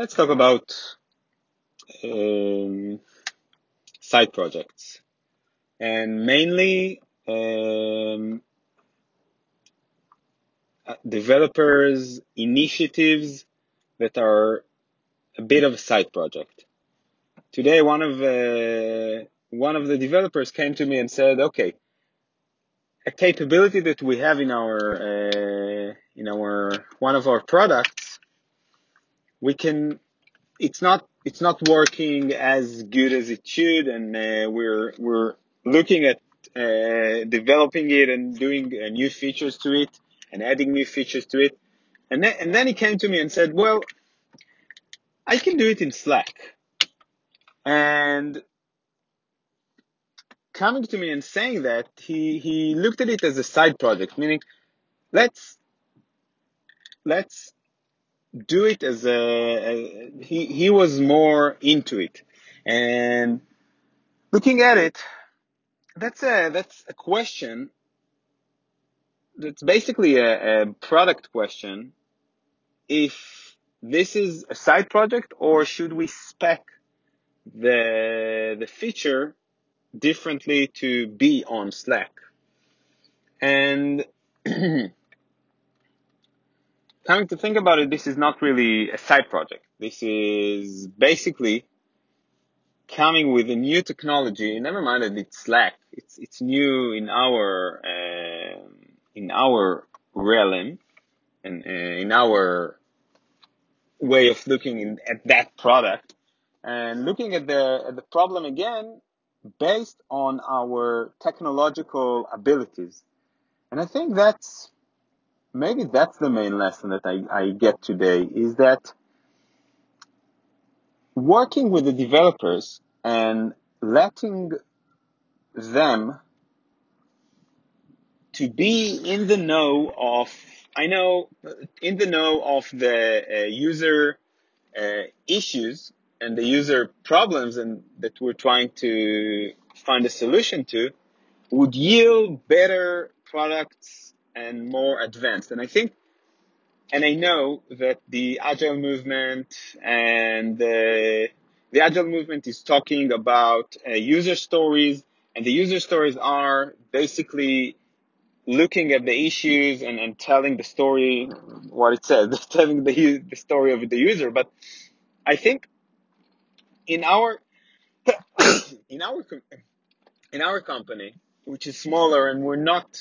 let's talk about um, side projects and mainly um, uh, developers initiatives that are a bit of a side project. Today, one of uh, one of the developers came to me and said, "Okay, a capability that we have in our uh, in our one of our products, we can. It's not it's not working as good as it should, and uh, we're we're looking at uh, developing it and doing uh, new features to it and adding new features to it. And then, and then he came to me and said, well, I can do it in Slack. And coming to me and saying that, he, he looked at it as a side project, meaning let's, let's do it as a, a he, he was more into it. And looking at it, that's a, that's a question. That's basically a, a product question. If this is a side project or should we spec the, the feature differently to be on Slack. And coming to think about it, this is not really a side project. This is basically coming with a new technology. Never mind that it's Slack. It's it's new in our uh, in our realm and uh, in our way of looking in, at that product and looking at the at the problem again based on our technological abilities. And I think that's maybe that's the main lesson that I, I get today is that working with the developers and letting them to be in the know of I know in the know of the uh, user uh, issues and the user problems and that we're trying to find a solution to would yield better products and more advanced. And I think, and I know that the agile movement and the, the agile movement is talking about uh, user stories and the user stories are basically looking at the issues and, and telling the story, what it says, telling the, the story of the user. But I think in our, in our, in our company, which is smaller and we're not,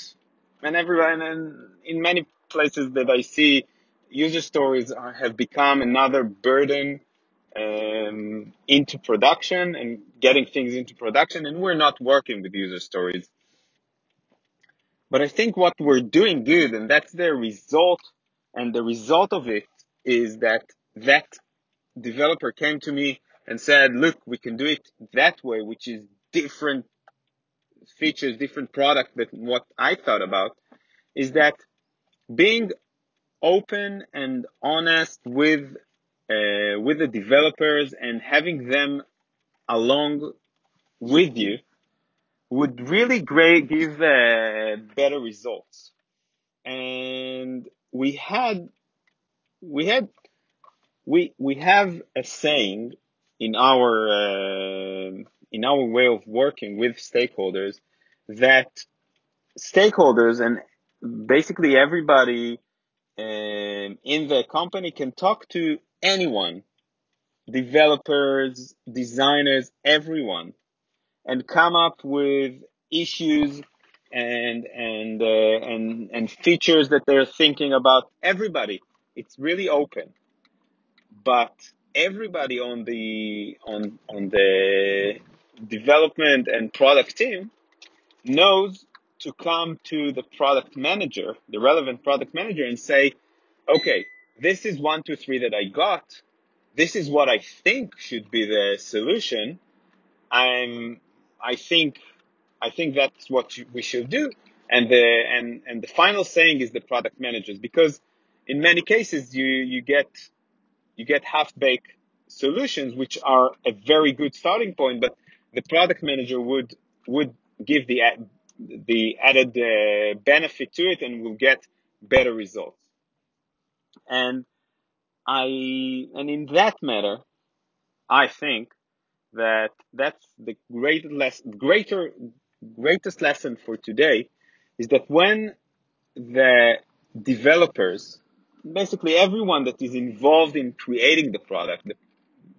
and everyone, and in many places that I see, user stories are, have become another burden um, into production and getting things into production, and we're not working with user stories. But I think what we're doing good, and that's the result, and the result of it is that that developer came to me and said, look, we can do it that way, which is different features, different product than what I thought about, is that being open and honest with uh, with the developers and having them along with you would really great give uh, better results. And we had we had we we have a saying in our uh, in our way of working with stakeholders that stakeholders and basically everybody um, in the company can talk to anyone, developers, designers, everyone, and come up with issues and and uh, and and features that they're thinking about. Everybody, it's really open, but everybody on the on on the development and product team knows to come to the product manager, the relevant product manager and say, okay, this is one, two, three that I got. This is what I think should be the solution. I'm, I think, I think that's what we should do. And the, and, and the final saying is the product managers because in many cases you, you get, you get half-baked solutions, which are a very good starting point, but the product manager would, would give the, the added uh, benefit to it and will get better results. And I and in that matter, I think that that's the great less, greater greatest lesson for today is that when the developers, basically everyone that is involved in creating the product,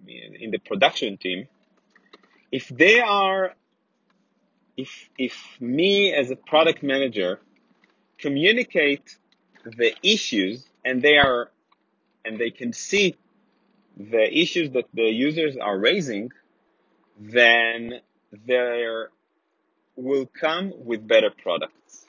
in the production team, if they are, if if me as a product manager communicate the issues and they are and they can see the issues that the users are raising, then there will come with better products.